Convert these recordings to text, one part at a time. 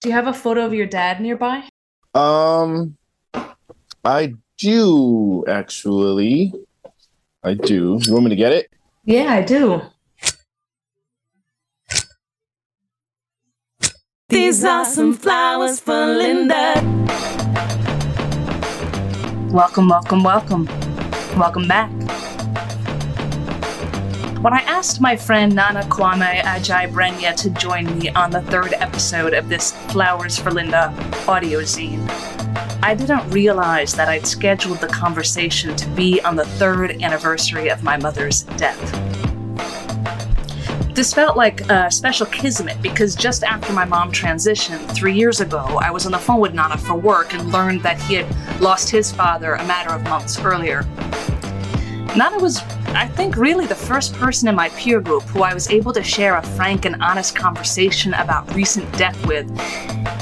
Do you have a photo of your dad nearby? Um, I do actually. I do. You want me to get it? Yeah, I do. These are some flowers for Linda. Welcome, welcome, welcome. Welcome back. When I asked my friend Nana Kwame Adjei-Brenyah to join me on the third episode of this Flowers for Linda audio zine, I didn't realize that I'd scheduled the conversation to be on the third anniversary of my mother's death. This felt like a special kismet because just after my mom transitioned three years ago, I was on the phone with Nana for work and learned that he had lost his father a matter of months earlier. Nana was, I think, really the first person in my peer group who I was able to share a frank and honest conversation about recent death with,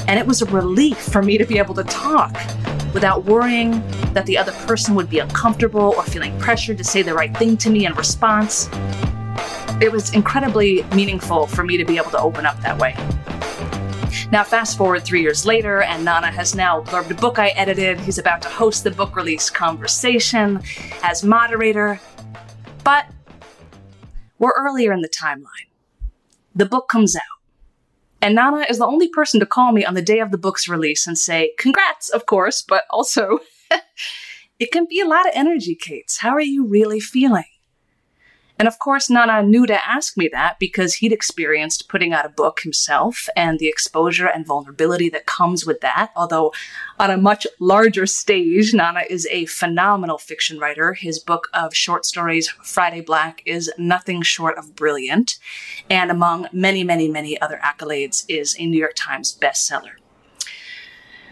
and it was a relief for me to be able to talk without worrying that the other person would be uncomfortable or feeling pressured to say the right thing to me in response. It was incredibly meaningful for me to be able to open up that way. Now, fast forward three years later, and Nana has now blurbed a book I edited. He's about to host the book release conversation as moderator. But we're earlier in the timeline. The book comes out. And Nana is the only person to call me on the day of the book's release and say, Congrats, of course, but also, it can be a lot of energy, Kate. How are you really feeling? And of course, Nana knew to ask me that because he'd experienced putting out a book himself and the exposure and vulnerability that comes with that. Although, on a much larger stage, Nana is a phenomenal fiction writer. His book of short stories, Friday Black, is nothing short of brilliant. And among many, many, many other accolades, is a New York Times bestseller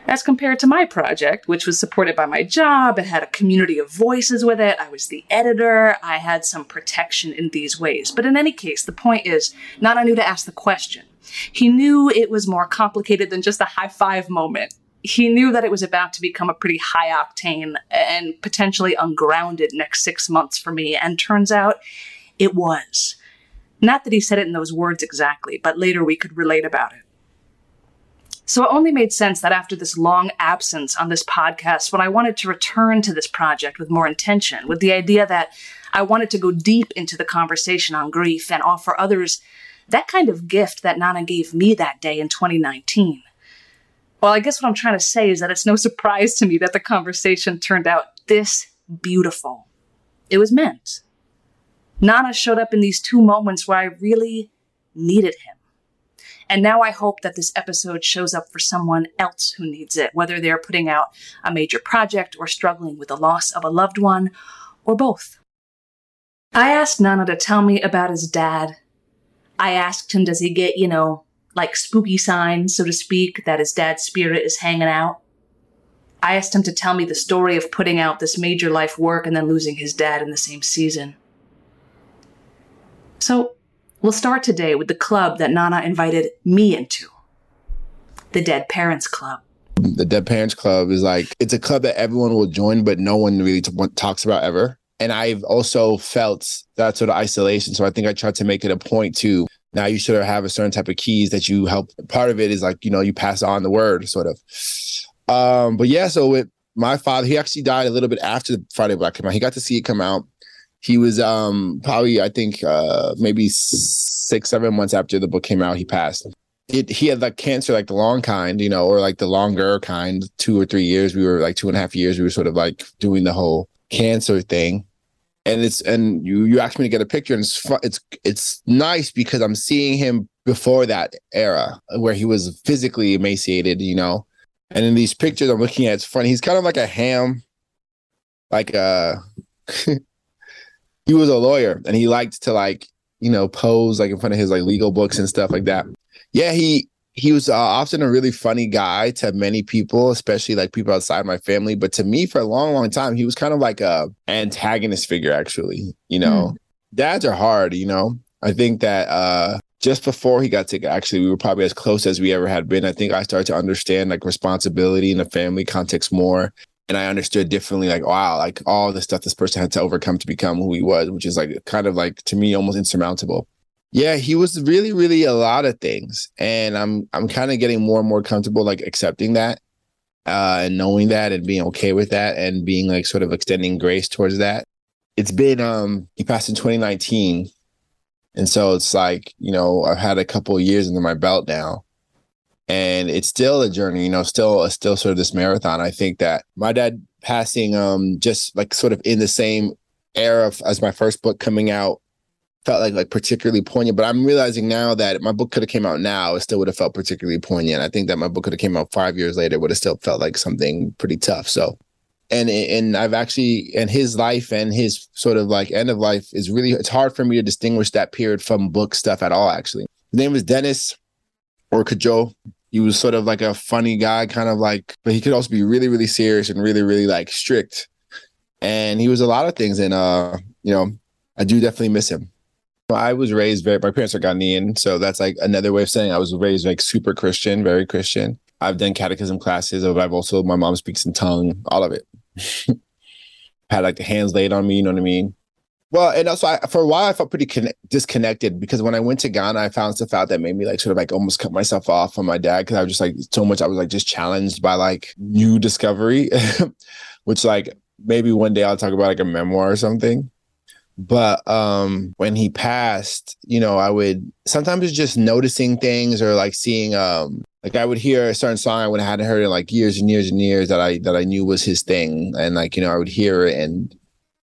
as compared to my project, which was supported by my job. It had a community of voices with it. I was the editor. I had some protection in these ways. But in any case, the point is, Nana knew to ask the question. He knew it was more complicated than just a high five moment. He knew that it was about to become a pretty high octane and potentially ungrounded next six months for me, and turns out it was. Not that he said it in those words exactly, but later we could relate about it. So it only made sense that after this long absence on this podcast, when I wanted to return to this project with more intention, with the idea that I wanted to go deep into the conversation on grief and offer others that kind of gift that Nana gave me that day in 2019. Well, I guess what I'm trying to say is that it's no surprise to me that the conversation turned out this beautiful. It was meant. Nana showed up in these two moments where I really needed him. And now I hope that this episode shows up for someone else who needs it, whether they're putting out a major project or struggling with the loss of a loved one, or both. I asked Nana to tell me about his dad. I asked him, does he get, you know, like spooky signs, so to speak, that his dad's spirit is hanging out? I asked him to tell me the story of putting out this major life work and then losing his dad in the same season. So, We'll start today with the club that Nana invited me into the Dead Parents Club. The Dead Parents Club is like, it's a club that everyone will join, but no one really t- talks about ever. And I've also felt that sort of isolation. So I think I tried to make it a point to now you should have a certain type of keys that you help. Part of it is like, you know, you pass on the word sort of. Um, but yeah, so with my father, he actually died a little bit after Friday Black came out. He got to see it come out he was um probably I think uh maybe six seven months after the book came out he passed. It, he had like cancer like the long kind, you know, or like the longer kind. Two or three years, we were like two and a half years. We were sort of like doing the whole cancer thing, and it's and you you asked me to get a picture, and it's it's it's nice because I'm seeing him before that era where he was physically emaciated, you know, and in these pictures I'm looking at, it's funny. He's kind of like a ham, like a he was a lawyer and he liked to like you know pose like in front of his like legal books and stuff like that. Yeah he he was uh, often a really funny guy to many people especially like people outside my family. But to me for a long long time he was kind of like a antagonist figure actually you know? Mm. dads are hard you know? I think that uh just before he got sick actually we were probably as close as we ever had been. I think i started to understand like responsibility in a family context more and I understood differently, like, wow, like all the stuff this person had to overcome to become who he was, which is like kind of like to me almost insurmountable. Yeah, he was really, really a lot of things, and I'm I'm kind of getting more and more comfortable like accepting that, uh, and knowing that, and being okay with that, and being like sort of extending grace towards that. It's been um he passed in 2019, and so it's like you know I've had a couple years under my belt now, and it's still a journey. You know, still still sort of this marathon. I think that my dad passing um just like sort of in the same era of, as my first book coming out felt like like particularly poignant. But I'm realizing now that my book could have came out now, it still would have felt particularly poignant. I think that my book could have came out five years later, would have still felt like something pretty tough. So, and and I've actually and his life and his sort of like end of life is really it's hard for me to distinguish that period from book stuff at all. Actually, his name was Dennis or Kajo. He was sort of like a funny guy, kind of like, but he could also be really, really serious and really, really like strict. And he was a lot of things. And uh, you know, I do definitely miss him. I was raised very, my parents are Ghanaian. So that's like another way of saying I was raised like super Christian, very Christian. I've done catechism classes. But I've also, my mom speaks in tongue, all of it. Had like the hands laid on me, you know what I mean? Well, and also I, for a while I felt pretty con- disconnected because when I went to Ghana, I found stuff out that made me like sort of like almost cut myself off from my dad because I was just like so much. I was like just challenged by like new discovery, which like maybe one day I'll talk about like a memoir or something but um when he passed you know i would sometimes just noticing things or like seeing um like i would hear a certain song i would hadn't heard in like years and years and years that i that i knew was his thing and like you know i would hear it and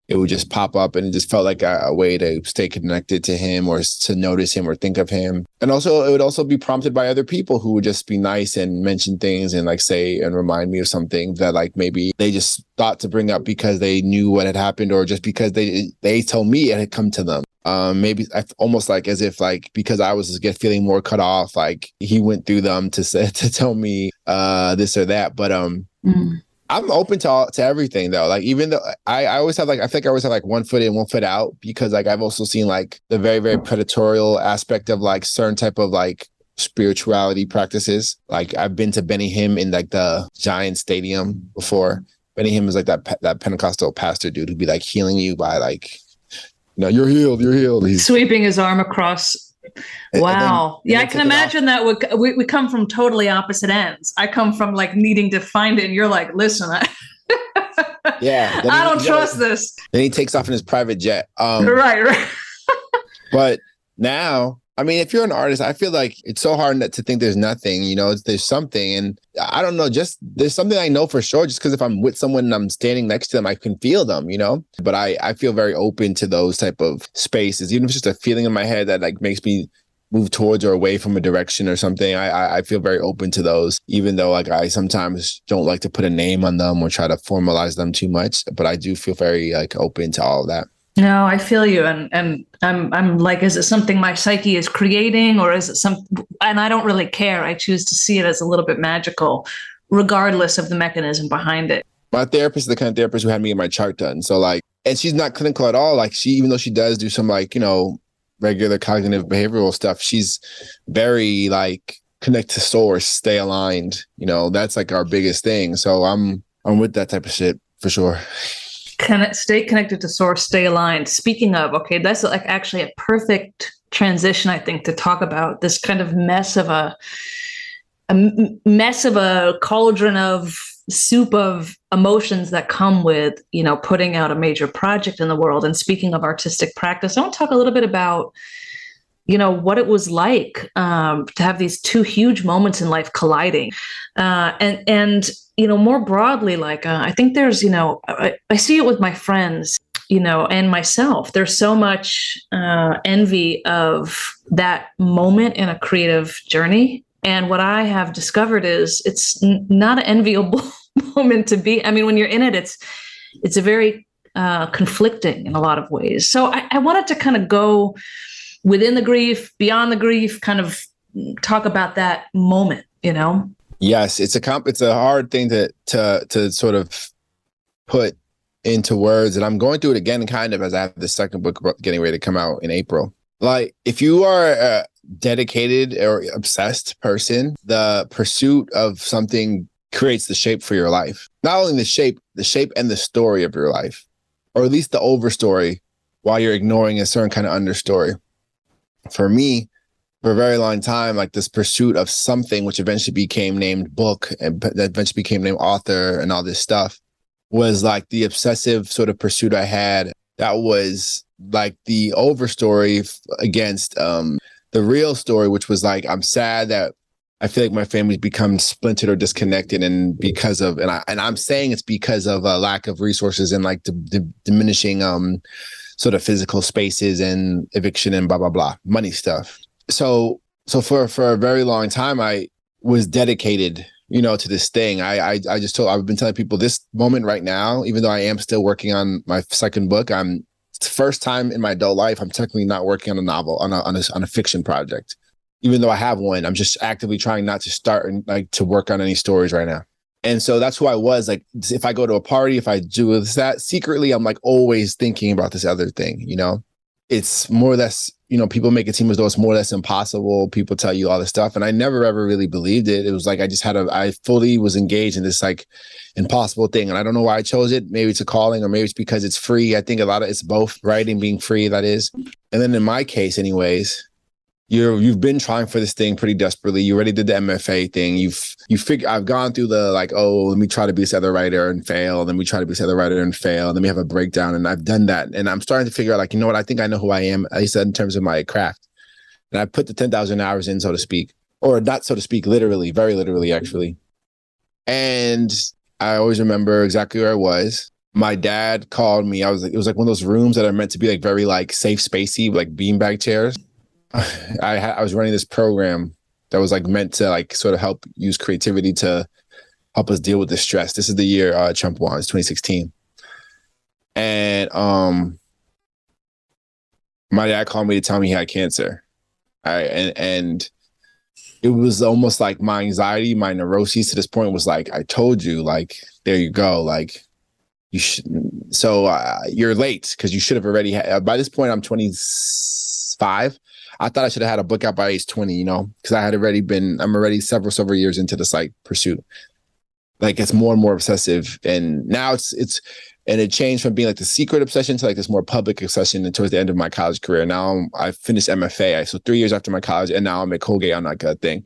it would just pop up and it just felt like a, a, way to stay connected to him or to notice him or think of him. And also it would also be prompted by other people who would just be nice and mention things and like say and remind me of something that like maybe they just thought to bring up because they knew what had happened or just because they they told me it had come to them. Um maybe almost like as if like because i was get feeling more cut off like he went through them to say to tell me uh this or that but um mm I'm open to all, to everything though. Like even though I, I always have like I think I always have like one foot in, one foot out because like I've also seen like the very very predatorial aspect of like certain type of like spirituality practices. Like I've been to Benny Hinn in like the giant stadium before. Benny Hinn is like that that Pentecostal pastor dude who'd be like healing you by like, you know, you're healed, you're healed. He's sweeping his arm across Wow. Then, yeah, I can imagine that we, we, we come from totally opposite ends. I come from like needing to find it, and you're like, listen, I, yeah, I don't trust this. Then he takes off in his private jet. Um, right, right. but now, I mean, if you're an artist, I feel like it's so hard to think there's nothing. You know, there's something, and I don't know. Just there's something I know for sure. Just because if I'm with someone and I'm standing next to them, I can feel them. You know, but I I feel very open to those type of spaces, even if it's just a feeling in my head that like makes me move towards or away from a direction or something, I, I feel very open to those, even though like I sometimes don't like to put a name on them or try to formalize them too much. But I do feel very like open to all of that. No, I feel you, and and I'm I'm like, is it something my psyche is creating, or is it some? And I don't really care. I choose to see it as a little bit magical, regardless of the mechanism behind it. My therapist is the kind of therapist who had me get my chart done. So like, and she's not clinical at all. Like she, even though she does do some like you know regular cognitive behavioral stuff, she's very like connect to source, stay aligned. You know, that's like our biggest thing. So I'm I'm with that type of shit for sure. Can stay connected to source, stay aligned. Speaking of, okay, that's like actually a perfect transition, I think, to talk about this kind of mess of a a mess of a cauldron of soup of emotions that come with you know putting out a major project in the world and speaking of artistic practice i want to talk a little bit about you know what it was like um, to have these two huge moments in life colliding uh, and and you know more broadly like uh, i think there's you know I, I, see it with my friends you know and myself there's so much uh, envy of that moment in a creative journey and what I have discovered is it's n- not an enviable moment to be. I mean, when you're in it, it's it's a very uh, conflicting in a lot of ways. So I, I wanted to kind of go within the grief, beyond the grief, kind of talk about that moment. You know. Yes, it's a comp. It's a hard thing to to to sort of put into words, and I'm going through it again, kind of as I have the second book getting ready to come out in April. Like, if you are a dedicated or obsessed person, the pursuit of something creates the shape for your life. Not only the shape, the shape and the story of your life, or at least the overstory while you're ignoring a certain kind of understory. For me, for a very long time, like this pursuit of something, which eventually became named book and that eventually became named author and all this stuff, was like the obsessive sort of pursuit I had. That was like the overstory against um the real story, which was like I'm sad that I feel like my family's become splintered or disconnected, and because of and I and I'm saying it's because of a lack of resources and like the, the diminishing um sort of physical spaces and eviction and blah blah blah money stuff. So so for for a very long time I was dedicated you know to this thing I, I i just told i've been telling people this moment right now even though i am still working on my second book i'm first time in my adult life I'm technically not working on a novel on a on a, on a fiction project. Even though I have one, I'm just actively trying not to start and like to work on any stories right now. And so that's who I was. Like, if I go to a party, if I do this, that secretly, I'm like always thinking about this other thing, you know? It's more or less you know, people make it seem as though it's more or less impossible. People tell you all this stuff. And I never ever really believed it. It was like I just had a I fully was engaged in this like impossible thing. And I don't know why I chose it. Maybe it's a calling or maybe it's because it's free. I think a lot of it's both writing being free, that is. And then in my case, anyways, you're you've been trying for this thing pretty desperately. You already did the MFA thing. You've you figure I've gone through the like, oh, let me try to be this other writer and fail. And Then we try to be this other writer and fail. And then we have a breakdown. And I've done that. And I'm starting to figure out like, you know what? I think I know who I am, at least in terms of my craft. And I put the 10,000 hours in, so to speak, or not so to speak, literally, very literally, actually. And I always remember exactly where I was. My dad called me. I was like, it was like one of those rooms that are meant to be like very like safe spacey, like beanbag chairs. I I was running this program that was like meant to like sort of help use creativity to help us deal with the stress. This is the year uh, Trump won, it's 2016. And um my dad called me to tell me he had cancer. All right. And and it was almost like my anxiety, my neuroses to this point was like, I told you, like, there you go. Like you should so uh, you're late because you should have already had by this point I'm 25 I thought I should have had a book out by age 20, you know, because I had already been, I'm already several, several years into this like pursuit. Like it's more and more obsessive. And now it's, it's, and it changed from being like the secret obsession to like this more public obsession and towards the end of my college career. Now I'm, I finished MFA. So three years after my college, and now I'm at Colgate on like a thing,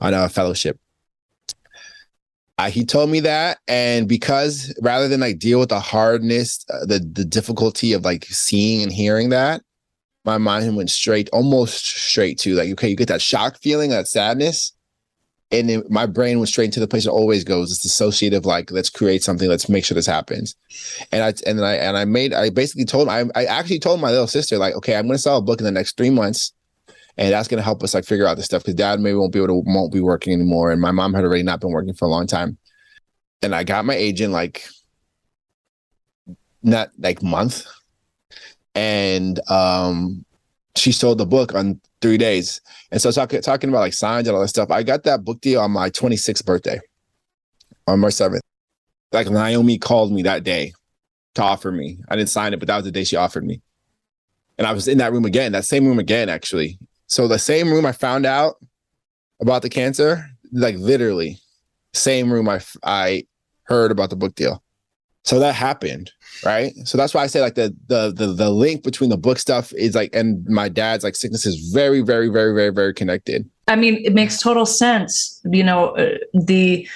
on a fellowship. Uh, he told me that, and because rather than like deal with the hardness, uh, the the difficulty of like seeing and hearing that, my mind went straight, almost straight to like, okay, you get that shock feeling, that sadness. And then my brain went straight into the place it always goes. It's associative, like, let's create something, let's make sure this happens. And I and I and I made I basically told I I actually told my little sister, like, okay, I'm gonna sell a book in the next three months. And that's gonna help us like figure out this stuff because dad maybe won't be able to won't be working anymore. And my mom had already not been working for a long time. And I got my agent like not like month and um, she sold the book on three days. And so talking talking about like signs and all that stuff, I got that book deal on my 26th birthday, on March 7th. Like Naomi called me that day to offer me. I didn't sign it, but that was the day she offered me. And I was in that room again, that same room again, actually. So the same room I found out about the cancer, like literally, same room I I heard about the book deal. So that happened, right? So that's why I say like the the the the link between the book stuff is like and my dad's like sickness is very very very very very connected. I mean, it makes total sense. You know, uh, the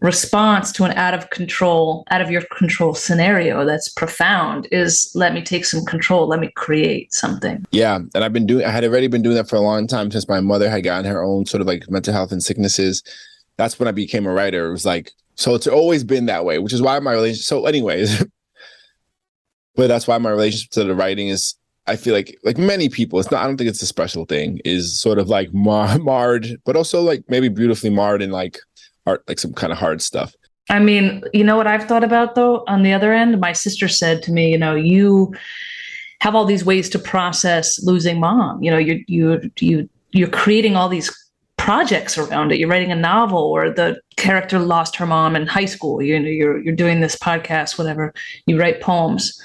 response to an out of control, out of your control scenario that's profound is let me take some control, let me create something. Yeah, and I've been doing I had already been doing that for a long time since my mother had gotten her own sort of like mental health and sicknesses. That's when I became a writer. It was like so it's always been that way, which is why my relationship. So, anyways, but that's why my relationship to the writing is. I feel like like many people, it's not. I don't think it's a special thing. Is sort of like mar- marred, but also like maybe beautifully marred in like art, like some kind of hard stuff. I mean, you know what I've thought about though. On the other end, my sister said to me, you know, you have all these ways to process losing mom. You know, you you you you're creating all these projects around it. You're writing a novel, or the character lost her mom in high school. You know, you're you're doing this podcast, whatever. You write poems,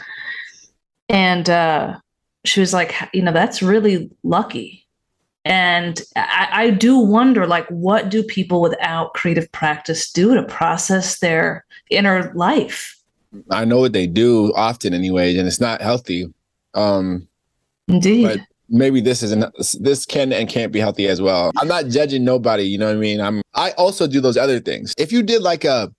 and uh, she was like, you know, that's really lucky. And I, I do wonder, like, what do people without creative practice do to process their inner life? I know what they do often, anyway, and it's not healthy. Um, Indeed. But maybe this isn't this can and can't be healthy as well. I'm not judging nobody, you know what I mean? I'm I also do those other things. If you did like a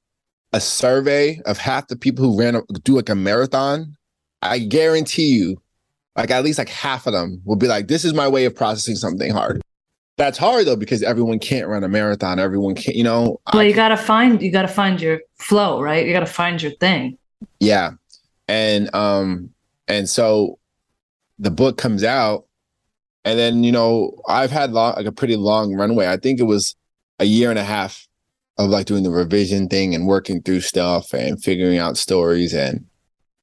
a survey of half the people who ran do like a marathon, I guarantee you, like at least like half of them will be like, this is my way of processing something hard. That's hard though because everyone can't run a marathon. Everyone can't, you know. Well, you gotta find you gotta find your flow, right? You gotta find your thing. Yeah, and um, and so the book comes out, and then you know I've had long, like a pretty long runway. I think it was a year and a half of like doing the revision thing and working through stuff and figuring out stories and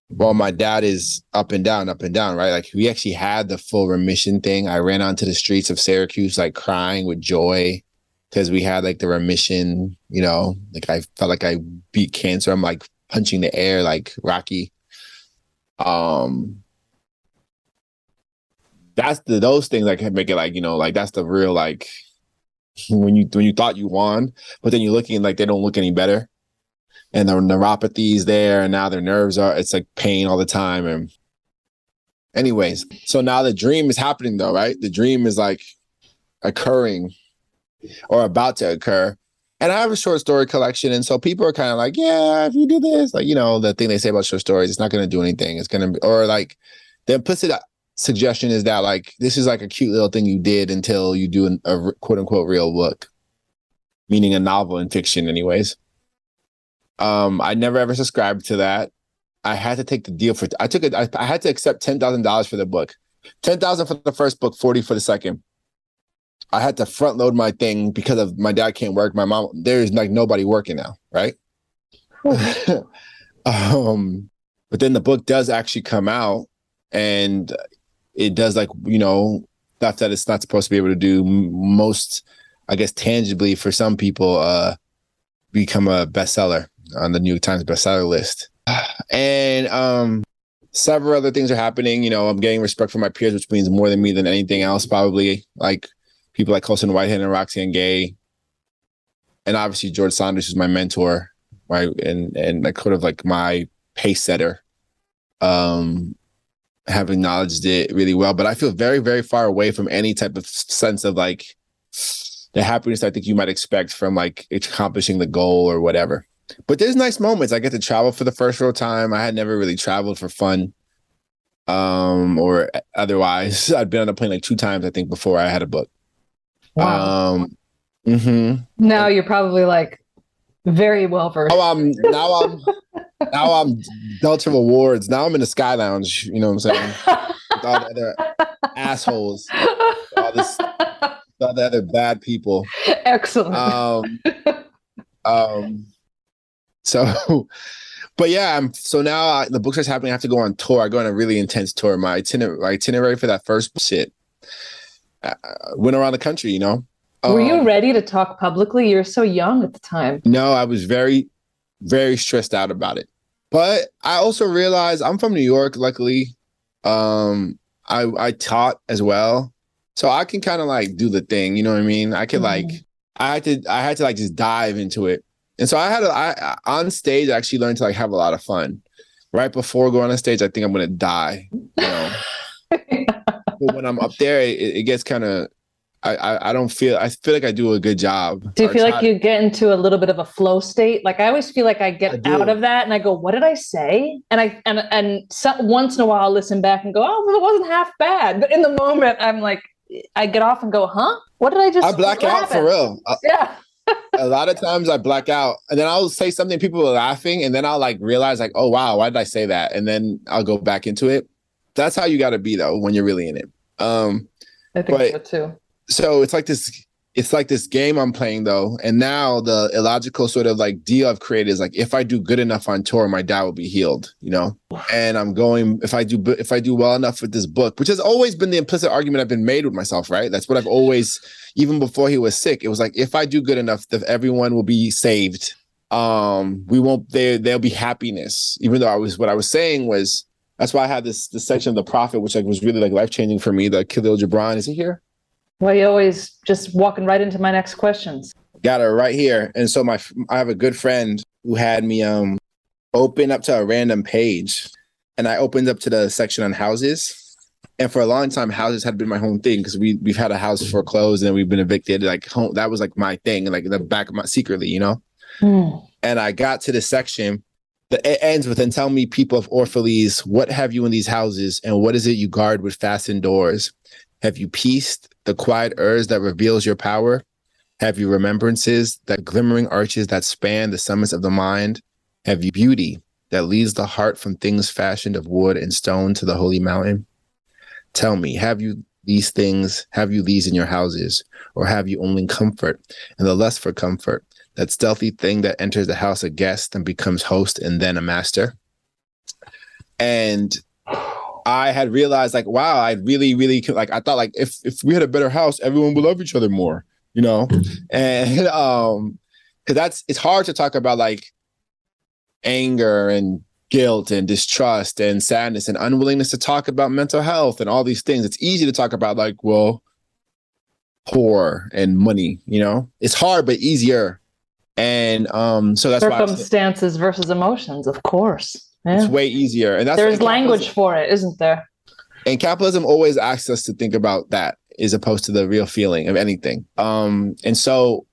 while my dad is up and down, up and down, right? Like we actually had the full remission thing. I ran onto the streets of Syracuse, like crying with joy because we had like the remission, you know, like I felt like I beat cancer. I'm like punching the air like Rocky. Um that's the those things like make it like, you know, like that's the real like when you when you thought you won, but then you're looking like they don't look any better. And the neuropathy is there and now their nerves are it's like pain all the time and anyways so now the dream is happening though right? The dream is like occurring or about to occur. And i have a short story collection and so people are kind of like yeah if you do this like you know the thing they say about short stories it's not going to do anything. It's going to be or like the implicit suggestion is that like this is like a cute little thing you did until you do an, a quote unquote real book meaning a novel in fiction anyways um, I never ever subscribed to that. I had to take the deal for. I took it. I, I had to accept ten thousand dollars for the book, ten thousand for the first book, forty for the second. I had to front load my thing because of my dad can't work. My mom, there's like nobody working now, right? um, but then the book does actually come out, and it does like you know stuff that it's not supposed to be able to do. Most, I guess, tangibly for some people, uh, become a bestseller on the New York Times bestseller list. And um, several other things are happening. You know, I'm getting respect from my peers, which means more than me than anything else, probably. Like people like Colson Whitehead and Roxane Gay. And obviously George Saunders, who's my mentor, right? And and like sort of like my pace setter. Um have acknowledged it really well. But I feel very, very far away from any type of sense of like the happiness I think you might expect from like accomplishing the goal or whatever but there's nice moments. I get to travel for the first real time. I had never really traveled for fun, um, or otherwise. I'd been on a plane like two times, I think, before I had a book. Wow. Um, mm-hmm. Now you're probably like very well versed. Oh, I'm now I'm now I'm Delta Awards. Now I'm in the Sky Lounge. You know what I'm saying? With all the other assholes, all this, all the other bad people. Excellent. Um, um, so, but yeah, I'm so now I, the book starts happening. I have to go on tour. I go on a really intense tour. My itinerary, my itinerary for that first shit uh, went around the country. You know. Were um, you ready to talk publicly? You're so young at the time. No, I was very, very stressed out about it. But I also realized I'm from New York. Luckily, um, I I taught as well, so I can kind of like do the thing. You know what I mean? I could mm-hmm. like I had to I had to like just dive into it and so I had a, I on stage I actually learned to like have a lot of fun. Right before going on stage, I think I'm gonna die. You know. but when I'm up there, it, it gets kind of I, I, I don't feel I feel like I do a good job. Do you feel like you get into a little bit of a flow state? Like I always feel like I get I out of that and I go, what did I say? And I and and so, once in a while I'll listen back and go, oh, well, it wasn't half bad. But in the moment, I'm like, I get off and go, huh? What did I just? I black out happened? for real. yeah a lot of times I black out and then I'll say something, people are laughing, and then I'll like realize, like, oh wow, why did I say that? And then I'll go back into it. That's how you gotta be though when you're really in it. Um I think but, so too. So it's like this it's like this game I'm playing though, and now the illogical sort of like deal I've created is like if I do good enough on tour, my dad will be healed, you know. And I'm going if I do if I do well enough with this book, which has always been the implicit argument I've been made with myself, right? That's what I've always, even before he was sick, it was like if I do good enough, that everyone will be saved. Um, we won't there there'll be happiness. Even though I was what I was saying was that's why I had this this section of the prophet, which like was really like life changing for me. The Kahlil Gibran is he here? Well, you always just walking right into my next questions. Got her right here. And so my I have a good friend who had me um open up to a random page, and I opened up to the section on houses, And for a long time, houses had been my home thing because we we've had a house foreclosed and we've been evicted. Like home, that was like my thing, like in the back of my secretly, you know. Mm. And I got to the section that it ends with, and tell me, people of Orphalese, what have you in these houses, and what is it you guard with fastened doors? Have you pieced the quiet urge that reveals your power? Have you remembrances, that glimmering arches that span the summits of the mind? Have you beauty that leads the heart from things fashioned of wood and stone to the holy mountain? Tell me, have you these things, have you these in your houses, or have you only comfort and the lust for comfort, that stealthy thing that enters the house a guest and becomes host and then a master? And I had realized, like, wow, I really, really like. I thought, like, if if we had a better house, everyone would love each other more, you know. And um, because that's it's hard to talk about like anger and guilt and distrust and sadness and unwillingness to talk about mental health and all these things. It's easy to talk about like, well, poor and money, you know? It's hard but easier. And um so that's circumstances why versus emotions, of course. Yeah. It's way easier. And that's there's language for it, isn't there? And capitalism always asks us to think about that as opposed to the real feeling of anything. Um and so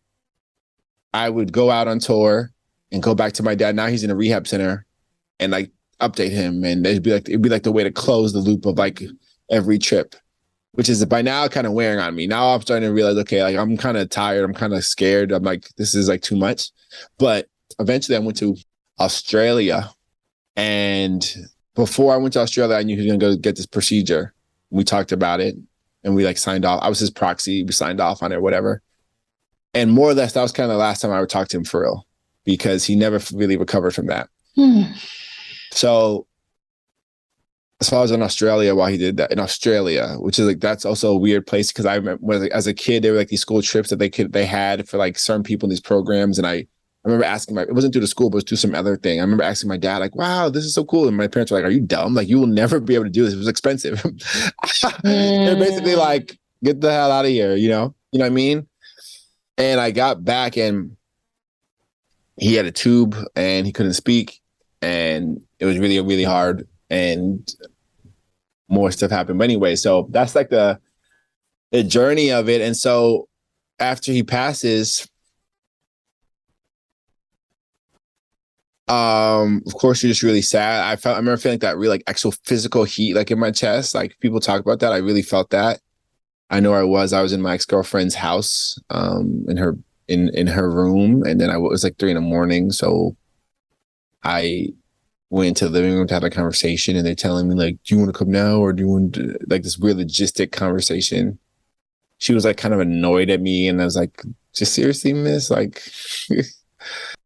I would go out on tour and go back to my dad. Now he's in a rehab center and like update him. And it'd be like it'd be like the way to close the loop of like every trip, which is by now kind of wearing on me. Now I'm starting to realize, okay, like I'm kind of tired. I'm kind of scared. I'm like, this is like too much. But eventually I went to Australia. And before I went to Australia, I knew he was gonna go get this procedure. We talked about it and we like signed off. I was his proxy. We signed off on it, whatever. And more or less, that was kind of the last time I would talk to him for real because he never really recovered from that. Hmm. So as far as in Australia, while he did that in Australia, which is like that's also a weird place because I remember as a kid there were like these school trips that they could they had for like certain people in these programs, and I I remember asking my it wasn't through the school, but it was through some other thing. I remember asking my dad like, "Wow, this is so cool," and my parents were like, "Are you dumb? Like you will never be able to do this. It was expensive." They're basically mm. like, "Get the hell out of here," you know, you know what I mean? And I got back and he had a tube and he couldn't speak and it was really really hard and more stuff happened but anyway so that's like the the journey of it and so after he passes um of course you're just really sad. I felt i remember feeling that real like actual physical heat like in my chest. Like people talk about that. I really felt that. I know i was. I was in my ex-girlfriend's house um in her in in her room. And then i was like three in the morning. So I went into the living room to have a conversation. And they're telling me like, do you want to come now? Or do you want to like this weird logistic conversation? She was like kind of annoyed at me. And I was like, just seriously, miss? Like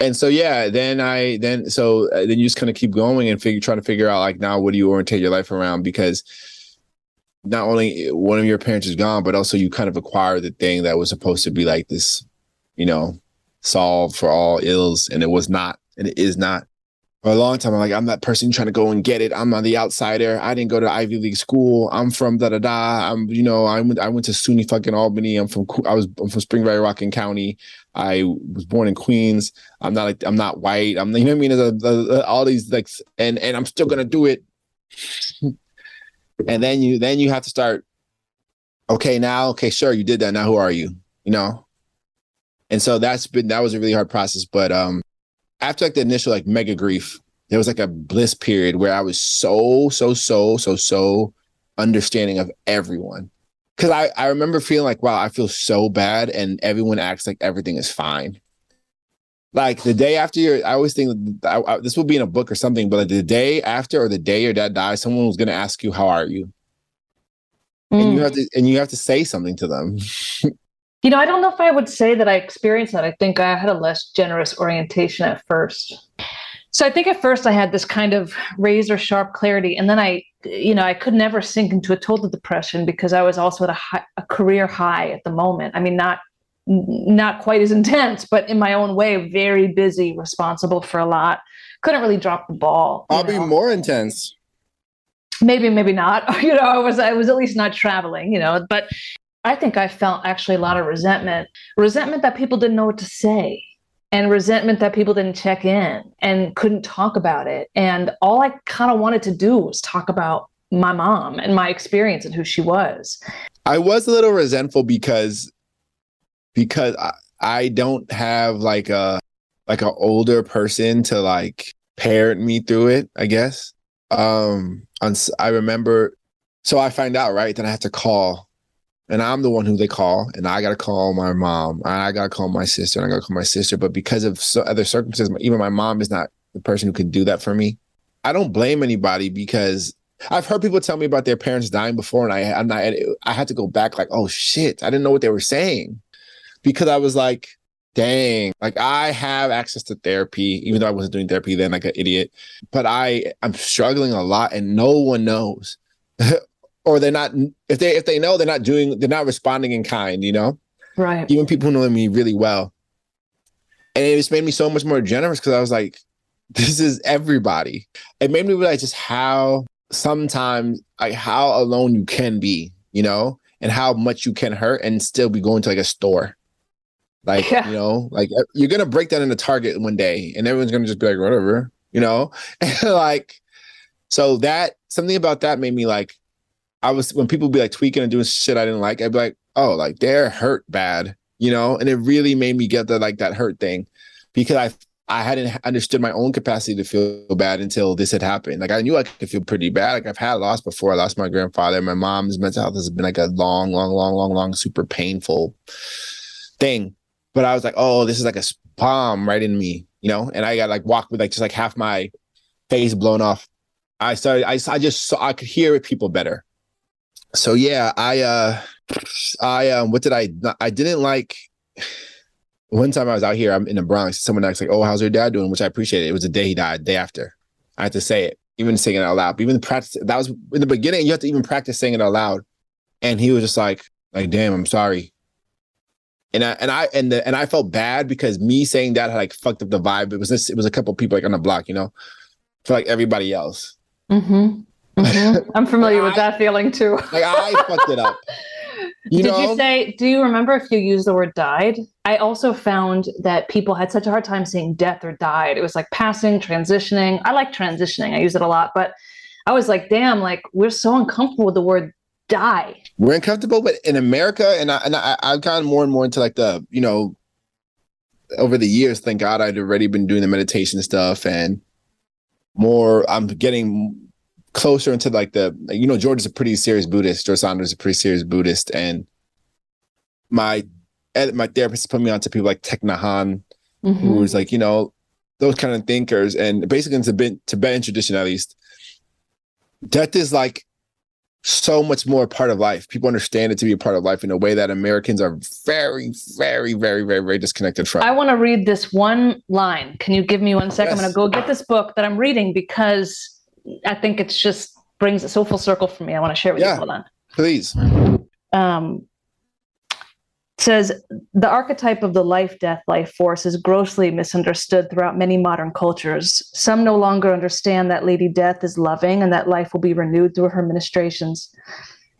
and so yeah, then I then so uh, then you just kind of keep going and figure trying to figure out like now what do you orientate your life around because not only one of your parents is gone, but also you kind of acquire the thing that was supposed to be like this, you know, solve for all ills, and it was not and it is not. For a long time, I'm like, I'm that person trying to go and get it. I'm on the outsider. I didn't go to Ivy League school. I'm from da da da. I'm, you know, I went, I went to SUNY fucking Albany. I'm from, I was, I'm from Spring Valley, Rockland County. I was born in Queens. I'm not like, I'm not white. I'm, you know what I mean? All these like, and and I'm still gonna do it. and then you, then you have to start. Okay, now, okay, sure, you did that. Now, who are you? You know. And so that's been that was a really hard process, but um, after like the initial like mega grief, there was like a bliss period where I was so, so, so, so, so understanding of everyone. Cause I, I remember feeling like, wow, I feel so bad and everyone acts like everything is fine. Like the day after your, I always think I, I, this will be in a book or something, but like the day after or the day your dad dies, someone was going to ask you, how are you? Mm. And you mm. have to, and you have to say something to them. You know, I don't know if I would say that I experienced that. I think I had a less generous orientation at first. So I think at first I had this kind of razor sharp clarity, and then I, you know, I could never sink into a total depression because I was also at a, high, a career high at the moment. I mean, not not quite as intense, but in my own way, very busy, responsible for a lot. Couldn't really drop the ball. I'll know? be more intense. Maybe, maybe not. You know, I was I was at least not traveling. You know, but I think I felt actually a lot of resentment, resentment that people didn't know what to say, and resentment that people didn't check in and couldn't talk about it. And all I kind of wanted to do was talk about my mom and my experience and who she was. I was a little resentful because because I, I don't have like a like an older person to like parent me through it, I guess. Um on, I remember so I find out, right? Then I have to call. And I'm the one who they call, and I gotta call my mom, and I gotta call my sister, and I gotta call my sister. But because of so other circumstances, even my mom is not the person who can do that for me. I don't blame anybody because I've heard people tell me about their parents dying before, and I I'm not. I had to go back like, oh shit, I didn't know what they were saying because I was like, dang, like I have access to therapy, even though I wasn't doing therapy then, like an idiot. But I I'm struggling a lot, and no one knows, or they're not. If they if they know, they're not doing. They're not responding in kind. You know, right? Even people who know me really well, and it just made me so much more generous because I was like, this is everybody. It made me realize just how sometimes like how alone you can be, you know, and how much you can hurt and still be going to like a store. Like, yeah. you know, like you're gonna break down in into Target one day and everyone's gonna just be like, whatever, you know? And like, so that something about that made me like, I was when people be like tweaking and doing shit I didn't like, I'd be like, oh, like they're hurt bad, you know? And it really made me get the like that hurt thing because I I hadn't understood my own capacity to feel bad until this had happened. Like I knew I could feel pretty bad. Like I've had loss before. I lost my grandfather. My mom's mental health has been like a long, long, long, long, long, super painful thing. But I was like, oh, this is like a bomb right in me, you know. And I got like walked with like just like half my face blown off. I started. I I just saw I could hear people better. So yeah, I uh, I um, what did I? I didn't like one time I was out here, I'm in the Bronx. Someone asked like, "Oh, how's your dad doing?" Which I appreciated. It was the day he died, day after. I had to say it, even saying it out loud. But even practice that was in the beginning. You have to even practice saying it out loud. And he was just like, "Like, damn, I'm sorry." And I and I and the, and I felt bad because me saying that had like fucked up the vibe. It was this. It was a couple people like on the block, you know, for like everybody else. Mm-hmm. Mm-hmm. I'm familiar with that feeling too. like I fucked it up. You Did know? you say, do you remember if you used the word died? I also found that people had such a hard time saying death or died. It was like passing, transitioning. I like transitioning, I use it a lot, but I was like, damn, like we're so uncomfortable with the word die. We're uncomfortable, but in America, and I, and I, I've gotten more and more into like the, you know, over the years, thank God I'd already been doing the meditation stuff and more, I'm getting closer into like the you know George is a pretty serious Buddhist. George Saunders is a pretty serious Buddhist, and my my therapist put me on to people like Thich Nhat mm-hmm. who's like you know those kind of thinkers, and basically in Tibetan, Tibetan tradition at least, death is like so much more part of life. People understand it to be a part of life in a way that Americans are very, very, very, very, very disconnected from. I want to read this one line. Can you give me one sec? Yes. I'm going to go get this book that I'm reading because I think it's just brings it so full circle for me. I want to share with yeah, you. Hold on. Please. Um, says the archetype of the life death life force is grossly misunderstood throughout many modern cultures. Some no longer understand that Lady Death is loving and that life will be renewed through her ministrations.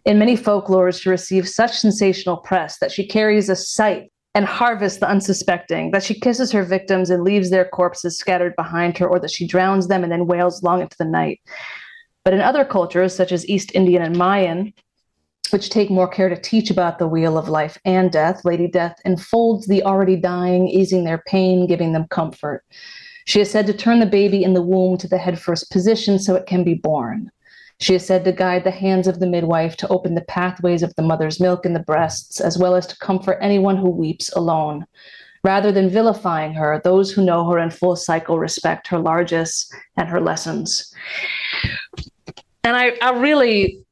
In many folklores, she receives such sensational press that she carries a sight and harvests the unsuspecting, that she kisses her victims and leaves their corpses scattered behind her, or that she drowns them and then wails long into the night. But in other cultures, such as East Indian and Mayan, which take more care to teach about the wheel of life and death, Lady Death enfolds the already dying, easing their pain, giving them comfort. She is said to turn the baby in the womb to the head first position so it can be born. She is said to guide the hands of the midwife to open the pathways of the mother's milk in the breasts, as well as to comfort anyone who weeps alone. Rather than vilifying her, those who know her in full cycle respect her largesse and her lessons. And I, I really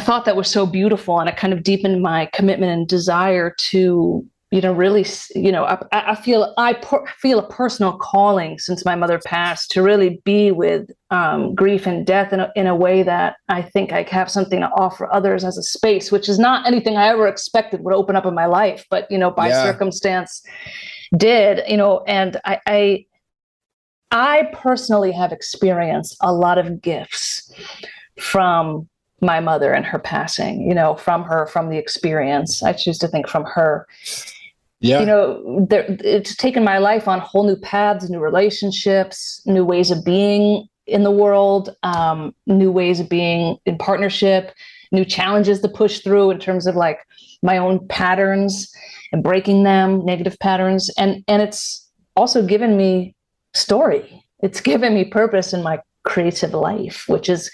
thought that was so beautiful, and it kind of deepened my commitment and desire to you know really you know i, I feel i per, feel a personal calling since my mother passed to really be with um, grief and death in a, in a way that i think i have something to offer others as a space which is not anything i ever expected would open up in my life but you know by yeah. circumstance did you know and I, I i personally have experienced a lot of gifts from my mother and her passing you know from her from the experience i choose to think from her yeah. you know there, it's taken my life on whole new paths new relationships new ways of being in the world, um, new ways of being in partnership, new challenges to push through in terms of like my own patterns and breaking them, negative patterns. And and it's also given me story. It's given me purpose in my creative life, which is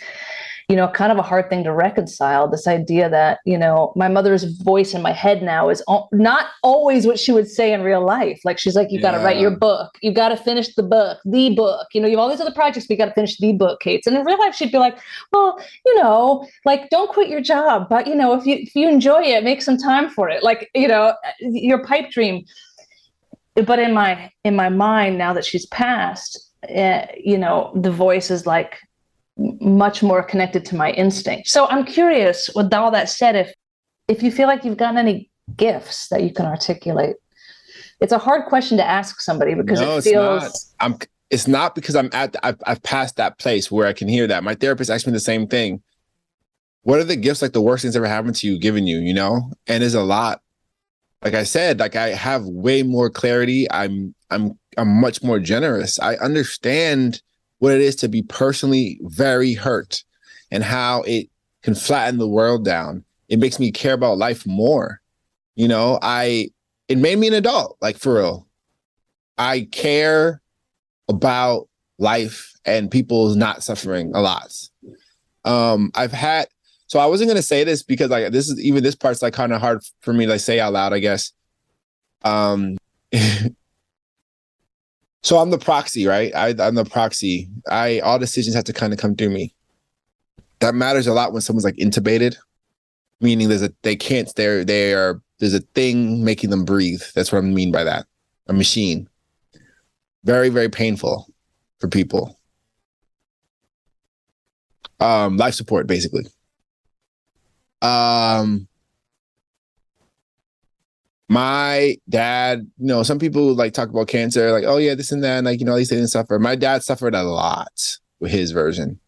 you know, kind of a hard thing to reconcile. This idea that, you know, my mother's voice in my head now is al- not always what she would say in real life. Like she's like, you got to write your book, you got to finish the book, the book. You know, you have all these other projects, but you got to finish the book, Kate. And in real life, she'd be like, well, you know, like don't quit your job, but you know, if you if you enjoy it, make some time for it. Like you know, your pipe dream. But in my in my mind, now that she's passed, uh, you know, the voice is like much more connected to my instinct. So I'm curious, with all that said, if if you feel like you've gotten any gifts that you can articulate, it's a hard question to ask somebody because no, it feels. It's not. I'm. It's not because I'm at. The, I've, I've passed that place where I can hear that. My therapist asked me the same thing. What are the gifts like the worst things ever happened to you, given you? You know, and there's a lot. Like I said, like I have way more clarity. I'm. I'm. I'm much more generous. I understand what it is to be personally very hurt and how it can flatten the world down. It makes me care about life more. You know, I it made me an adult, like for real. I care about life and people's not suffering a lot. Um, I've had so I wasn't gonna say this because like this is even this part's like kind of hard for me to like, say out loud, I guess. Um So I'm the proxy, right? I, am the proxy. I all decisions have to kind of come through me. That matters a lot when someone's like intubated, meaning there's a they can't they're they are there's a thing making them breathe. That's what I mean by that. A machine. Very very painful for people. Um, life support basically. Um, my dad, you know, some people like talk about cancer, like, oh yeah, this and that, and like, you know, at least they didn't suffer. My dad suffered a lot with his version.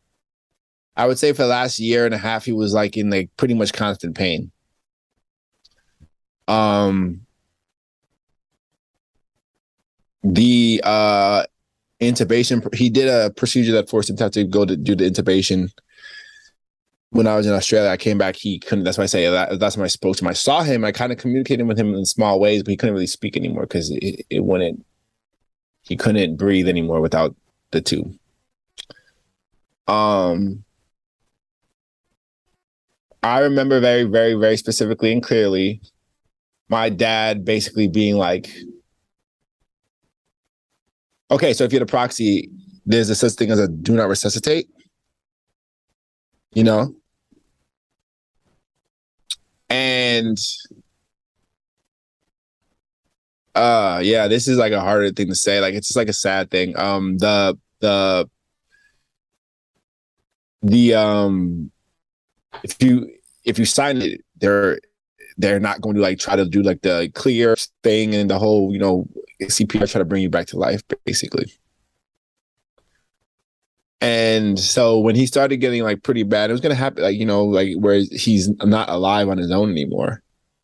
I would say for the last year and a half, he was like in like pretty much constant pain. Um the uh intubation he did a procedure that forced him to have to go to do the intubation when I was in Australia, I came back. He couldn't. That's why I say that. That's when I spoke to him. I saw him. I kind of communicated with him in small ways, but he couldn't really speak anymore because it, it wouldn't. He couldn't breathe anymore without the tube. Um, I remember very, very, very specifically and clearly, my dad basically being like, "Okay, so if you're the proxy, there's a such thing as a do not resuscitate." You know, and uh yeah, this is like a harder thing to say. Like it's just like a sad thing. Um the the the um if you if you sign it, they're they're not going to like try to do like the clear thing and the whole, you know, CPR try to bring you back to life, basically. And so when he started getting like pretty bad, it was gonna happen like, you know, like where he's not alive on his own anymore.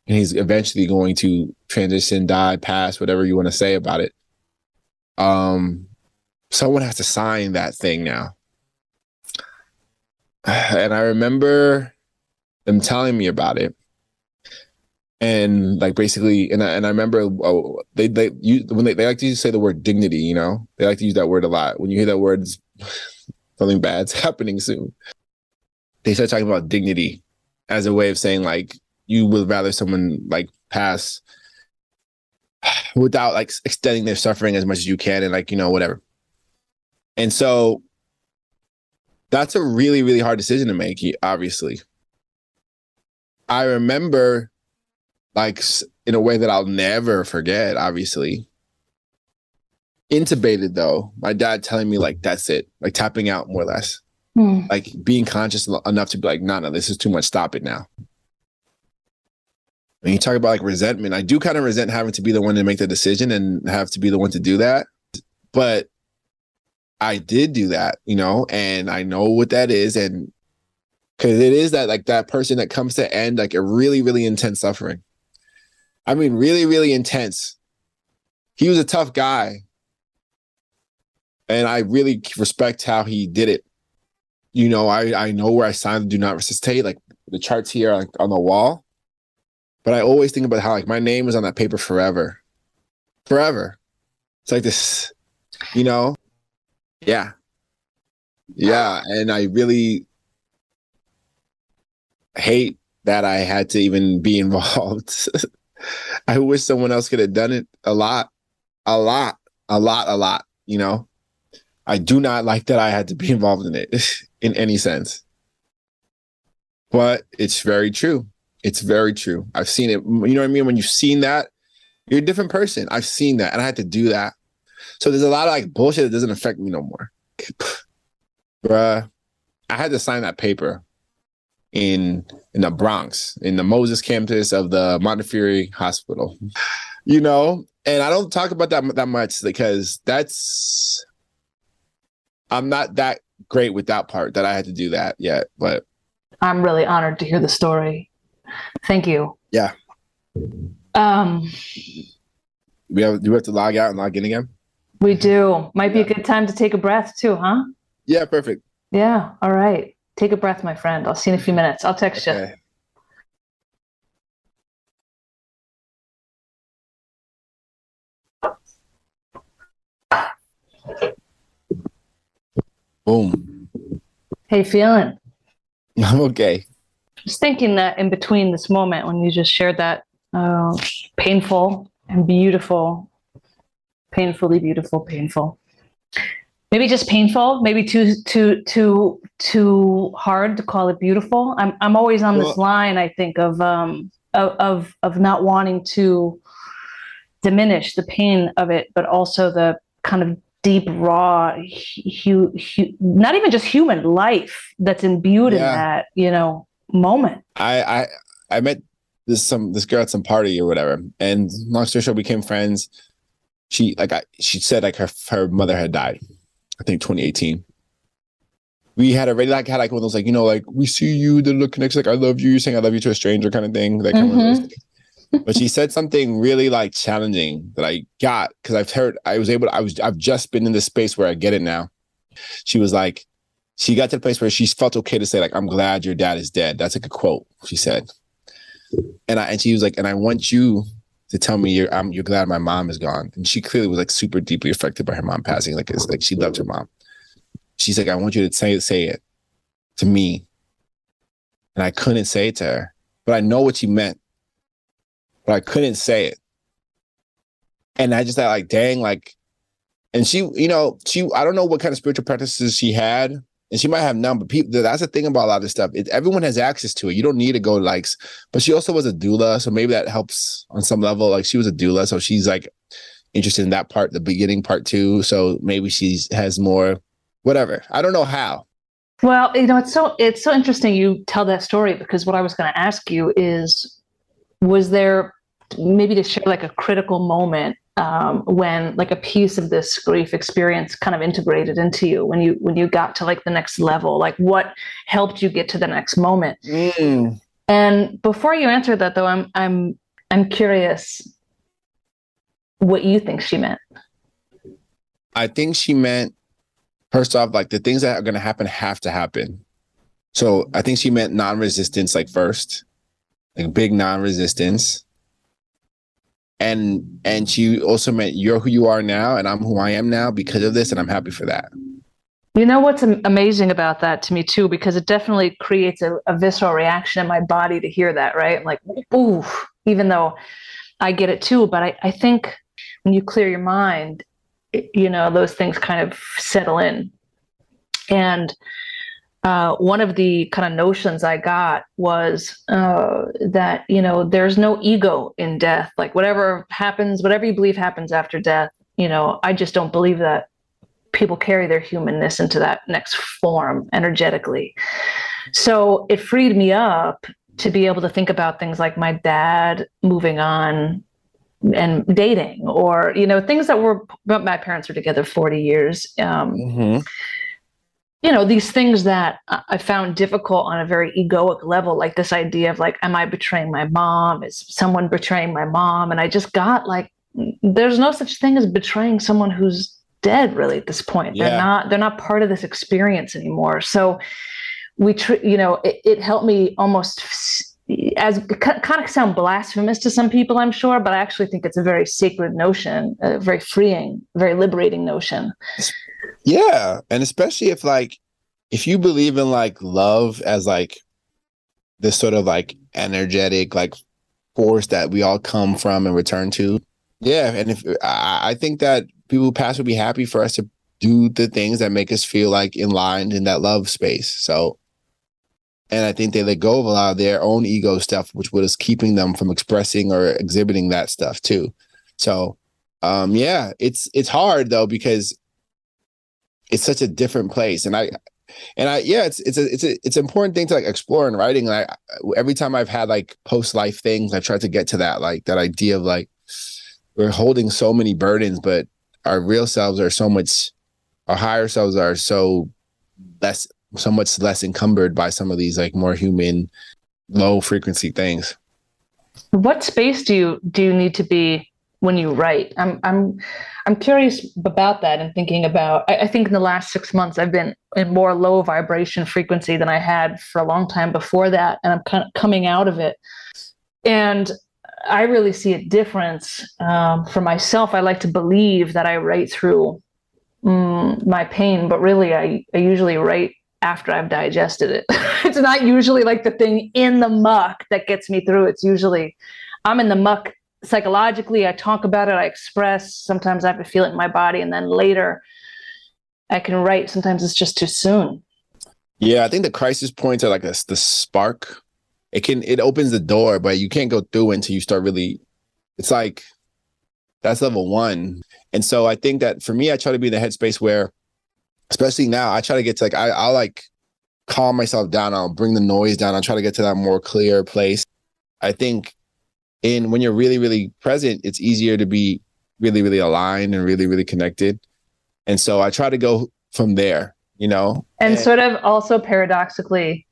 And he's eventually going to transition, die, pass, whatever you want to say about it. Um someone has to sign that thing now. And I remember them telling me about it. And like basically, and I, and I remember oh, they they use when they, they like to say the word dignity, you know, they like to use that word a lot. When you hear that word, something bad's happening soon. They start talking about dignity as a way of saying like you would rather someone like pass without like extending their suffering as much as you can and like you know whatever. And so that's a really really hard decision to make obviously. I remember like in a way that I'll never forget obviously intubated though. My dad telling me like that's it. Like tapping out more or less. Mm. like being conscious enough to be like no no this is too much. Stop it now. When you talk about like resentment i do kind of resent having to be the one to make the decision and have to be the one to do that. But i did do that you know and i know what that is. And because it is that like that person that comes to end like a really really intense suffering. I mean really really intense. He was a tough guy and I really respect how he did it. You know, I I know where I signed do not resuscitate, like the charts here like on the wall. But I always think about how like my name is on that paper forever. Forever. It's like this, you know? Yeah. Yeah. And I really hate that I had to even be involved. I wish someone else could have done it a lot, a lot, a lot, a lot, you know? I do not like that I had to be involved in it in any sense. But it's very true. It's very true. I've seen it. You know what I mean? When you've seen that, you're a different person. I've seen that and I had to do that. So there's a lot of like bullshit that doesn't affect me no more. Bruh, I had to sign that paper in in the Bronx, in the Moses campus of the Montefiore Hospital. You know, and I don't talk about that that much because that's I'm not that great with that part that I had to do that yet, but I'm really honored to hear the story. Thank you. Yeah. Um we have do we have to log out and log in again? We do. Might be a good time to take a breath too, huh? Yeah, perfect. Yeah. All right. Take a breath, my friend. I'll see you in a few minutes. I'll text okay. you. Boom. How you feeling? I'm okay. Just thinking that in between this moment when you just shared that uh, painful and beautiful, painfully beautiful, painful maybe just painful maybe too too too too hard to call it beautiful i'm i'm always on this line i think of um of of, of not wanting to diminish the pain of it but also the kind of deep raw hu- hu- not even just human life that's imbued yeah. in that you know moment i i i met this some this girl at some party or whatever and long story short became friends she like I, she said like her her mother had died I think 2018. We had already like had like one of those like you know like we see you the look connects like I love you you're saying I love you to a stranger kind of thing that kind mm-hmm. of but she said something really like challenging that I got because I've heard I was able to, I was I've just been in this space where I get it now. She was like she got to the place where she felt okay to say like I'm glad your dad is dead. That's like a quote she said. And I and she was like and I want you to tell me you're I'm, you're glad my mom is gone. And she clearly was like super deeply affected by her mom passing. Like it's like she loved her mom. She's like, I want you to say say it to me. And I couldn't say it to her, but I know what she meant. But I couldn't say it. And I just thought like, dang, like, and she, you know, she I don't know what kind of spiritual practices she had, and she might have none, but people that's the thing about a lot of this stuff. It, everyone has access to it. You don't need to go likes. But she also was a doula, so maybe that helps on some level. Like she was a doula, so she's like interested in that part, the beginning part too. So maybe she has more, whatever. I don't know how. Well, you know, it's so it's so interesting you tell that story because what I was going to ask you is, was there maybe to share like a critical moment um, when like a piece of this grief experience kind of integrated into you when you when you got to like the next level like what helped you get to the next moment? Mm. and before you answer that though i'm i'm i'm curious what you think she meant. I think she meant first off like the things that are going to happen have to happen. So i think she meant non-resistance like first. Like big non-resistance and and she also meant you're who you are now and i'm who i am now because of this and i'm happy for that. You know what's amazing about that to me too because it definitely creates a, a visceral reaction in my body to hear that right? Like ooh even though i get it too but i, I think when you clear your mind it, you know those things kind of settle in. And uh, one of the kind of notions I got was uh, that you know there's no ego in death. Like whatever happens, whatever you believe happens after death, you know, I just don't believe that people carry their humanness into that next form energetically. So it freed me up to be able to think about things like my dad moving on and dating or you know things that were my parents were together 40 years um, mm-hmm you know these things that i found difficult on a very egoic level like this idea of like am i betraying my mom is someone betraying my mom and i just got like there's no such thing as betraying someone who's dead really at this point. They're not they're not part of this experience anymore. So we tr- you know it, it helped me almost as kind of sound blasphemous to some people i'm sure but i actually think it's a very sacred notion a very freeing very liberating notion Yeah, and especially if like if you believe in like love as like this sort of like energetic like force that we all come from and return to. Yeah, and if I, I think that people who pass would be happy for us to do the things that make us feel like in line in that love space. So and I think they let go of a lot of their own ego stuff, which was keeping them from expressing or exhibiting that stuff too. So um yeah, it's it's hard though because it's such a different place and i and i yeah it's it's a it's a it's an important thing to like explore in writing and i every time i've had like post life things i tried to get to that like that idea of like we're holding so many burdens but our real selves are so much our higher selves are so less so much less encumbered by some of these like more human low frequency things. What space do you do you need to be when you write? I'm i'm i'm curious about that and thinking about I, I think in the last six months i've been in more low vibration frequency than i had for a long time before that and i'm kind of coming out of it. And i really see a difference um, for myself. I like to believe that i write through mm, my pain but really I, I usually write after i've digested it. It's not usually like the thing in the muck that gets me through. It's usually i'm in the muck psychologically. I talk about it. I express. Sometimes i have to feel it in my body. And then later i can write. Sometimes it's just too soon. Yeah, I think the crisis points are like the spark. It can it opens the door, but you can't go through until you start really it's like that's level one. And so I think that for me, I try to be in the headspace where, especially now, I try to get to like I, I'll like calm myself down, I'll bring the noise down, I'll try to get to that more clear place. I think in when you're really, really present, it's easier to be really, really aligned and really, really connected. And so I try to go from there, you know. and And- sort of also paradoxically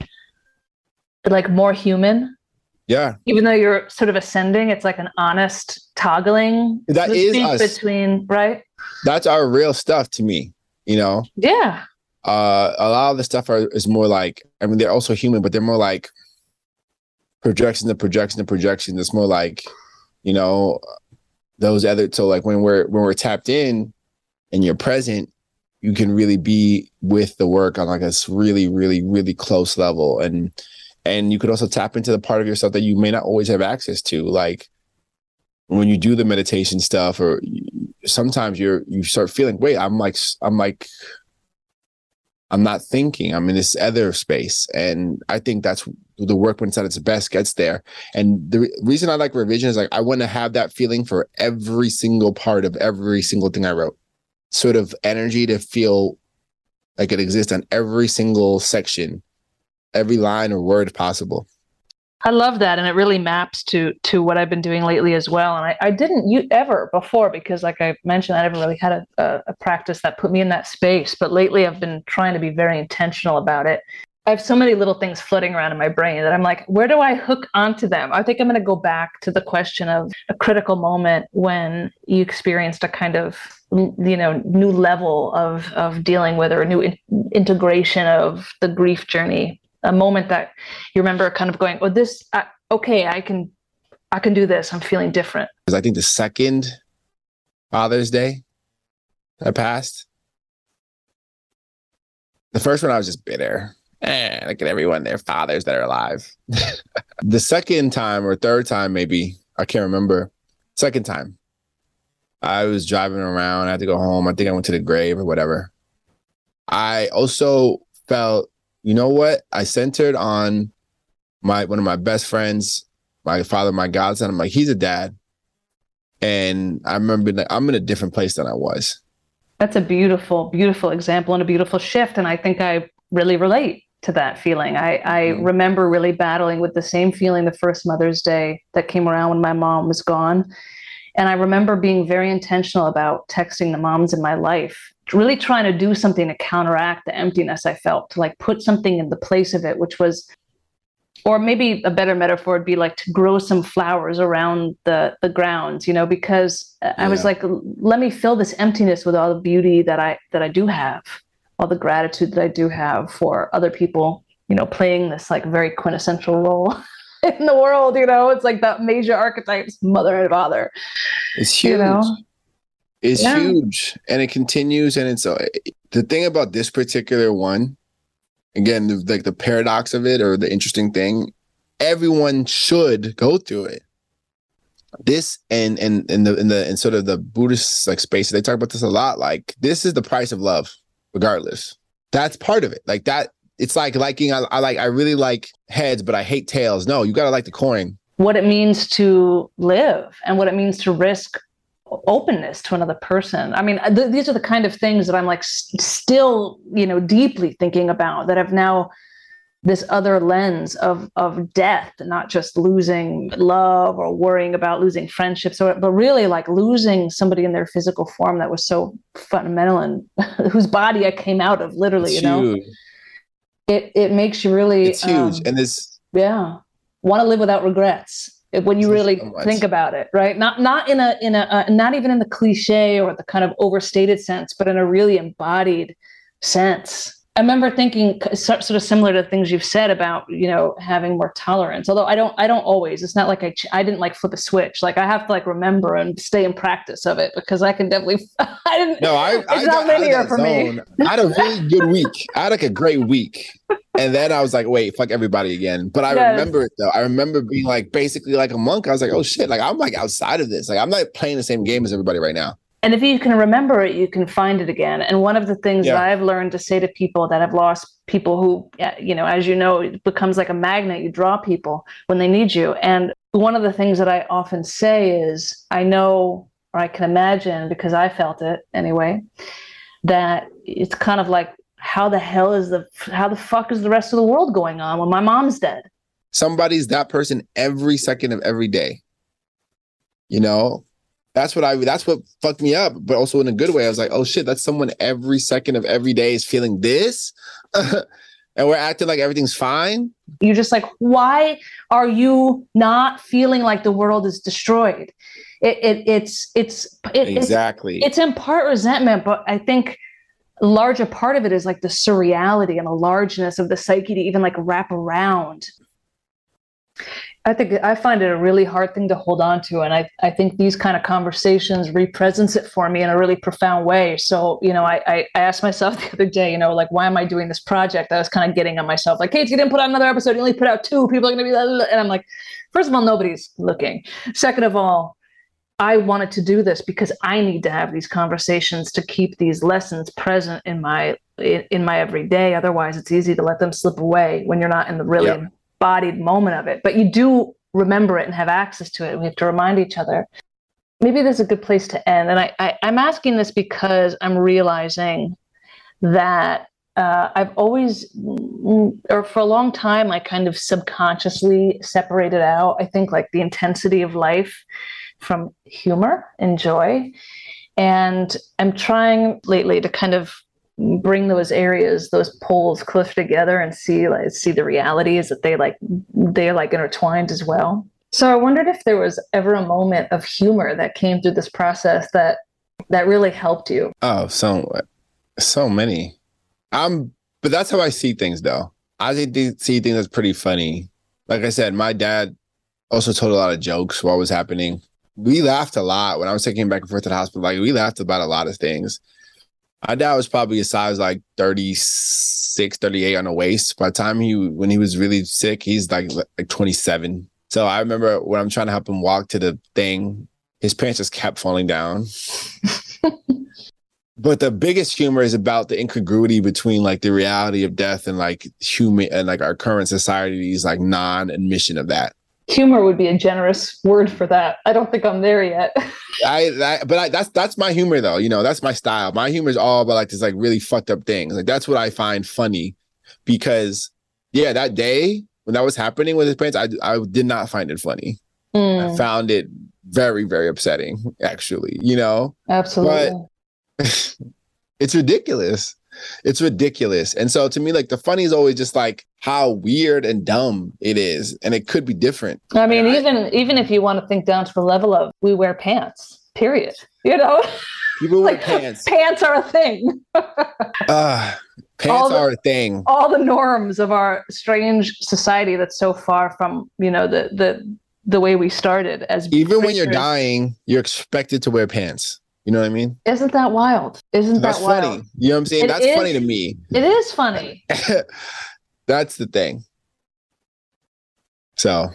like more human yeah. even though you're sort of ascending it's like an honest toggling That so to is speak, us. between right that's our real stuff to me you know? Yeah. Uh a lot of the stuff are is more like i mean they're also human but they're more like projection to projection to projection it's more like you know those other so like when we're when we're tapped in and you're present you can really be with the work on like a really really really close level. And and you could also tap into the part of yourself that you may not always have access to. Like when you do the meditation stuff or sometimes you're you start feeling wait i'm like i'm like i'm not thinking. I'm in this other space. And i think that's the work when it's at its best gets there. And the re- reason i like revision is like i want to have that feeling for every single part of every single thing i wrote. Sort of energy to feel like it exists on every single section every line or word possible I love that, and it really maps to to what I've been doing lately as well. And I, I didn't you ever before because, like I mentioned, I never really had a, a, a practice that put me in that space. But lately, I've been trying to be very intentional about it. I have so many little things floating around in my brain that I'm like, where do I hook onto them? I think I'm going to go back to the question of a critical moment when you experienced a kind of you know new level of of dealing with or a new in- integration of the grief journey a moment that you remember kind of going oh this uh, okay i can i can do this i'm feeling different because I think the second Father's Day that passed, the first one I was just bitter. Eh, look at everyone, their fathers that are alive. the second time or third time, maybe I can't remember. Second time, I was driving around. I had to go home. I think I went to the grave or whatever. I also felt, you know what? I centered on my one of my best friends, my father, my godson. I'm like, he's a dad. And I remember like I'm in a different place than I was. that's a beautiful beautiful example and a beautiful shift and i think i really relate to that feeling i i Mhm. remember really battling with the same feeling the first mother's day that came around when my mom was gone and i remember being very intentional about texting the moms in my life really trying to do something to counteract the emptiness i felt to like put something in the place of it which was or maybe a better metaphor would be like to grow some flowers around the the grounds you know because yeah. i was like let me fill this emptiness with all the beauty that i that i do have all the gratitude that i do have for other people you know playing this like very quintessential role in the world you know it's like the major archetypes mother and father it's huge you know? It's yeah. huge and it continues and it's uh, the thing about this particular one again, the, like the paradox of it or the interesting thing, everyone should go through it. This and and in the in the in sort of the Buddhist like space, they talk about this a lot. Like this is the price of love, regardless. That's part of it. Like that. It's like liking. I, I like. I really like heads, but I hate tails. No, you gotta like the coin. What it means to live and what it means to risk openness to another person. I mean th- these are the kind of things that i'm like s- still you know deeply thinking about that have now this other lens of of death not just losing love or worrying about losing friendships or but really like losing somebody in their physical form that was so fundamental and whose body i came out of literally it's you know? huge. it it makes you really it's huge. um, and this yeah want to live without regrets when you really so think about it right? Not not in a in a uh, not even in the cliche or the kind of overstated sense but in a really embodied sense I remember thinking sort of similar to things you've said about you know having more tolerance. Although I don't, I don't always. It's not like I, I didn't like flip a switch. Like I have to like remember and stay in practice of it because I can definitely. I didn't. No, I. It's I not linear for zone. me. I had a really good week. I had like a great week, and then I was like, wait, fuck everybody again. But I yes. remember it though. I remember being like basically like a monk. I was like, oh shit, like I'm like outside of this. Like I'm not playing the same game as everybody right now. And if you can remember it, you can find it again. And one of the things yeah. that I've learned to say to people that have lost people who, you know, as you know, it becomes like a magnet. You draw people when they need you. And one of the things that I often say is, I know, or I can imagine, because I felt it anyway, that it's kind of like, how the hell is the, how the fuck is the rest of the world going on when my mom's dead? Somebody's that person every second of every day. You know, that's what I that's what fucked me up, but also in a good way. I was like, oh shit, that's someone every second of every day is feeling this. and we're acting like everything's fine. You're just like, why are you not feeling like the world is destroyed? It, it it's it's it, exactly it's, it's in part resentment, but I think larger part of it is like the surreality and the largeness of the psyche to even like wrap around I think I find it a really hard thing to hold on to. And I, I think these kind of conversations represents it for me in a really profound way. So, you know, I, I, I, asked myself the other day, you know, like, why am I doing this project? I was kind of getting on myself, like, Kate, you didn't put out another episode. You only put out two. People are going to be, blah, blah. and I'm like, first of all, nobody's looking. Second of all, I wanted to do this because I need to have these conversations to keep these lessons present in my in, in my everyday. Otherwise, it's easy to let them slip away when you're not in the really yep embodied moment of it, but you do remember it and have access to it. We have to remind each other. Maybe this is a good place to end. And I, I, I'm asking this because I'm realizing that uh, I've always, mm, or for a long time, I kind of subconsciously separated out, I think, like the intensity of life from humor and joy. And I'm trying lately to kind of bring those areas those poles close together and see like see the reality is that they like they're like intertwined as well. So i wondered if there was ever a moment of humor that came through this process that that really helped you. Oh so so many. I'm but that's how i see things though. I see things that's pretty funny. Like i said my dad also told a lot of jokes while it was happening. We laughed a lot when i was taking him back and forth to the hospital. Like we laughed about a lot of things my dad was probably a size like 36, 38 on the waist. By the time he when he was really sick, he's like like 27. So I remember when I'm trying to help him walk to the thing, his pants just kept falling down. but the biggest humor is about the incongruity between like the reality of death and like human and like our current society's like non-admission of that humor would be a generous word for that. I don't think I'm there yet. I, I, but I, that's that's my humor though. You know, that's my style. My humor is all about like this like really fucked up things. Like that's what I find funny, because yeah, that day when that was happening with his parents, I I did not find it funny. Mm. I found it very very upsetting, actually. You know, absolutely. But It's ridiculous. It's ridiculous. And so to me, like the funny is always just like how weird and dumb it is. And it could be different. I mean, I- even even if you want to think down to the level of we wear pants, period. You know, People wear like pants. pants are a thing. Uh, pants the- are a thing. All the norms of our strange society that's so far from you know the the the way we started as Even when you're dying, you're expected to wear pants. You know what I mean? Isn't that wild? Isn't That's that wild? funny. You know what I'm saying? It That's is. funny to me. It is funny. That's the thing. So,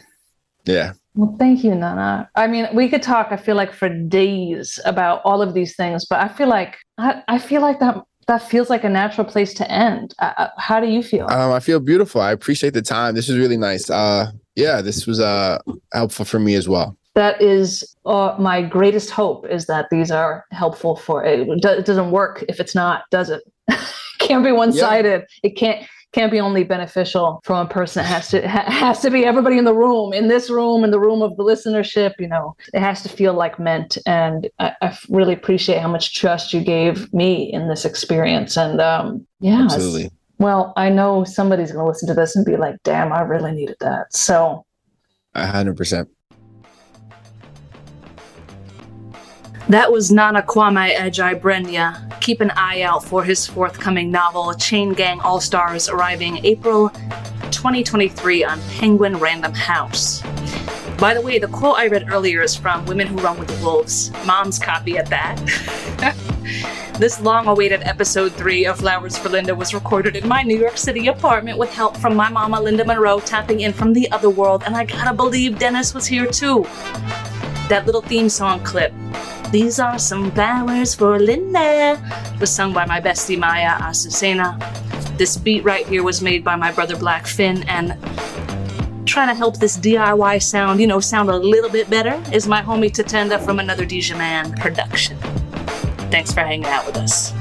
yeah. Well, thank you, Nana. I mean, we could talk. I feel like for days about all of these things, but I feel like I, I feel like that that feels like a natural place to end. Uh, uh, how do you feel? Um, I feel beautiful. I appreciate the time. This was really nice. Uh, yeah, this was uh helpful for me as well. That is uh, my greatest hope is that these are helpful for it. It do- it doesn't work if it's not, does it? can't be one-sided. It can't can't be only beneficial from a person. It has to ha- has to be everybody in the room, in this room, in the room of the listenership. You know, it has to feel like meant. And I, I really appreciate how much trust you gave me in this experience. And um, yeah, Absolutely. Well, I know somebody's going to listen to this and be like, "Damn, I really needed that." So. A hundred percent. That was Nana Kwame Adjei-Brenyah. Keep an eye out for his forthcoming novel, Chain Gang All Stars, arriving April 2023 on Penguin Random House. By the way, the quote I read earlier is from Women Who Run with the Wolves, mom's copy at that. this long awaited episode 3 of Flowers for Linda was recorded in my New York City apartment with help from my mama Linda Monroe tapping in from the other world, and I gotta believe Dennis was here too. That little theme song clip these are some flowers for Linda. Was sung by my bestie Maya Azucena. This beat right here was made by my brother Black Finn, and trying to help this DIY sound, you know, sound a little bit better is my homie Tatenda from another DJ Man production. Thanks for hanging out with us.